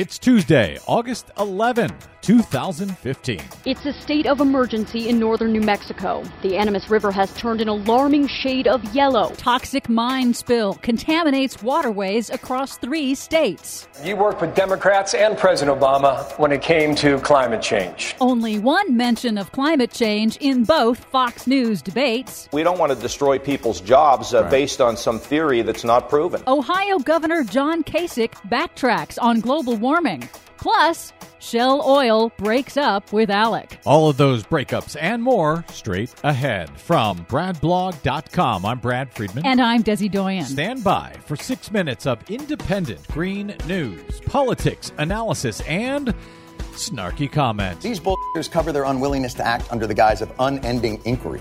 It's Tuesday, August 11, 2015. It's a state of emergency in northern New Mexico. The Animas River has turned an alarming shade of yellow. Toxic mine spill contaminates waterways across three states. You worked with Democrats and President Obama when it came to climate change. Only one mention of climate change in both Fox News debates. We don't want to destroy people's jobs uh, right. based on some theory that's not proven. Ohio Governor John Kasich backtracks on global warming. Plus, Shell Oil breaks up with Alec. All of those breakups and more straight ahead from BradBlog.com. I'm Brad Friedman. And I'm Desi Doyen. Stand by for six minutes of independent green news, politics, analysis, and snarky comments. These bullshiters cover their unwillingness to act under the guise of unending inquiry.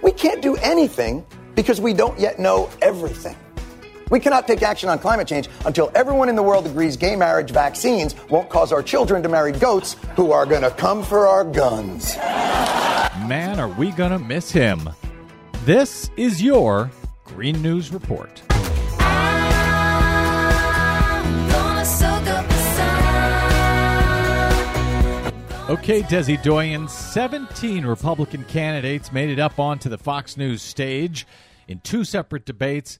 We can't do anything because we don't yet know everything. We cannot take action on climate change until everyone in the world agrees gay marriage vaccines won't cause our children to marry goats who are going to come for our guns. Man, are we going to miss him. This is your Green News Report. Okay, Desi Doyen, 17 Republican candidates made it up onto the Fox News stage in two separate debates,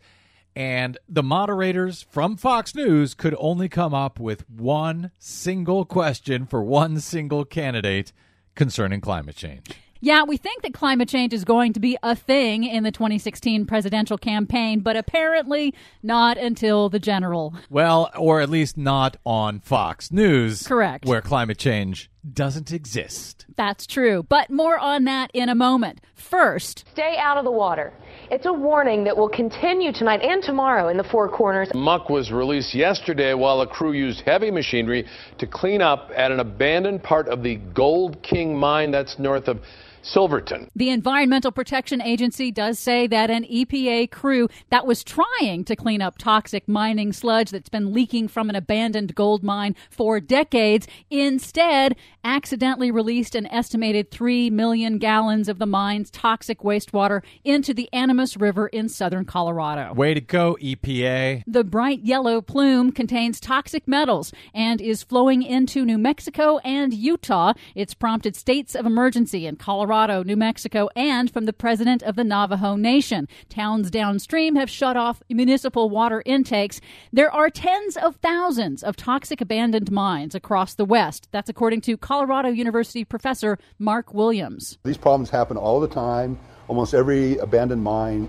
and the moderators from Fox News could only come up with one single question for one single candidate concerning climate change. Yeah, we think that climate change is going to be a thing in the 2016 presidential campaign, but apparently not until the general. Well, or at least not on Fox News. Correct. Where climate change doesn't exist. That's true, but more on that in a moment. First, stay out of the water. It's a warning that will continue tonight and tomorrow in the Four Corners. Muck was released yesterday while a crew used heavy machinery to clean up at an abandoned part of the Gold King mine that's north of Silverton. The Environmental Protection Agency does say that an EPA crew that was trying to clean up toxic mining sludge that's been leaking from an abandoned gold mine for decades instead accidentally released an estimated 3 million gallons of the mine's toxic wastewater into the Animas River in southern Colorado. Way to go, EPA. The bright yellow plume contains toxic metals and is flowing into New Mexico and Utah. It's prompted states of emergency in Colorado Colorado, New Mexico, and from the president of the Navajo Nation. Towns downstream have shut off municipal water intakes. There are tens of thousands of toxic abandoned mines across the West. That's according to Colorado University professor Mark Williams. These problems happen all the time. Almost every abandoned mine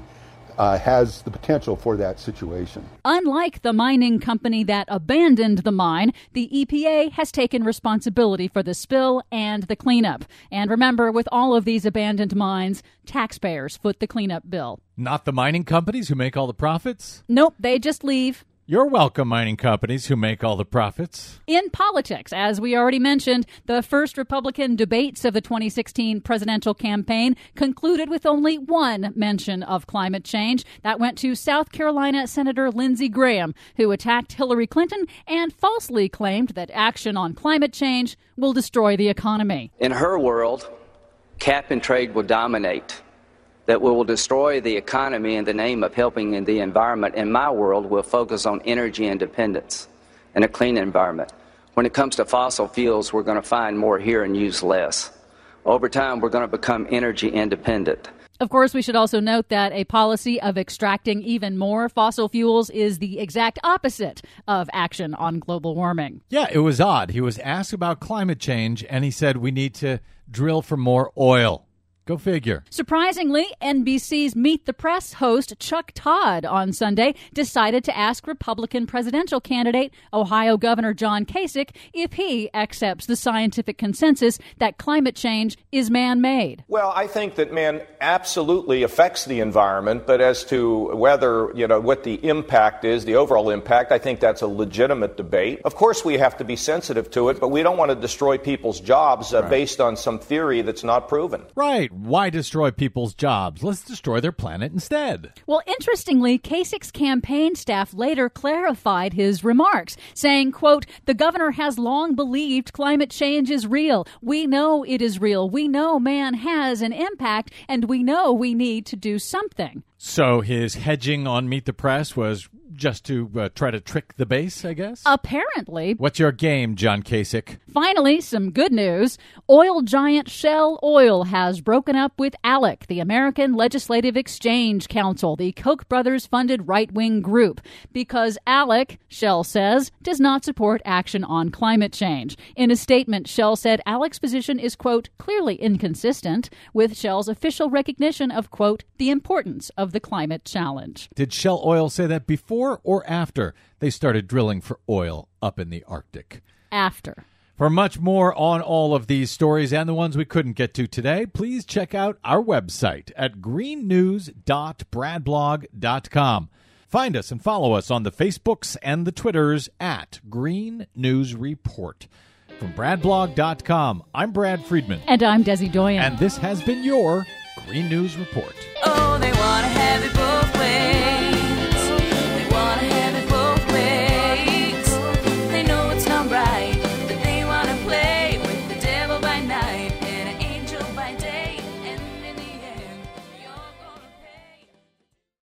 uh, has the potential for that situation. Unlike the mining company that abandoned the mine, the EPA has taken responsibility for the spill and the cleanup. And remember, with all of these abandoned mines, taxpayers foot the cleanup bill. Not the mining companies who make all the profits? Nope, they just leave. You're welcome, mining companies who make all the profits. In politics, as we already mentioned, the first Republican debates of the 2016 presidential campaign concluded with only one mention of climate change. That went to South Carolina Senator Lindsey Graham, who attacked Hillary Clinton and falsely claimed that action on climate change will destroy the economy. In her world, cap and trade will dominate that will destroy the economy in the name of helping in the environment. In my world, we'll focus on energy independence and a clean environment. When it comes to fossil fuels, we're going to find more here and use less. Over time, we're going to become energy independent. Of course, we should also note that a policy of extracting even more fossil fuels is the exact opposite of action on global warming. Yeah, it was odd. He was asked about climate change, and he said we need to drill for more oil. Go figure. Surprisingly, NBC's Meet the Press host Chuck Todd on Sunday decided to ask Republican presidential candidate Ohio Governor John Kasich if he accepts the scientific consensus that climate change is man made. Well, I think that man absolutely affects the environment, but as to whether, you know, what the impact is, the overall impact, I think that's a legitimate debate. Of course, we have to be sensitive to it, but we don't want to destroy people's jobs uh, right. based on some theory that's not proven. Right why destroy people's jobs? Let's destroy their planet instead. Well, interestingly, Kasich's campaign staff later clarified his remarks, saying, quote, the governor has long believed climate change is real. We know it is real. We know man has an impact, and we know we need to do something. So his hedging on Meet the Press was just to uh, try to trick the base, I guess? Apparently. What's your game, John Kasich? Finally, some good news. Oil giant Shell Oil has broken up with ALEC, the American Legislative Exchange Council, the Koch brothers funded right wing group, because ALEC, Shell says, does not support action on climate change. In a statement, Shell said ALEC's position is, quote, clearly inconsistent with Shell's official recognition of, quote, the importance of the climate challenge. Did Shell Oil say that before? before or after they started drilling for oil up in the Arctic? After. For much more on all of these stories and the ones we couldn't get to today, please check out our website at greennews.bradblog.com. Find us and follow us on the Facebooks and the Twitters at Green News Report. From bradblog.com, I'm Brad Friedman. And I'm Desi Doyen. And this has been your Green News Report. Oh, they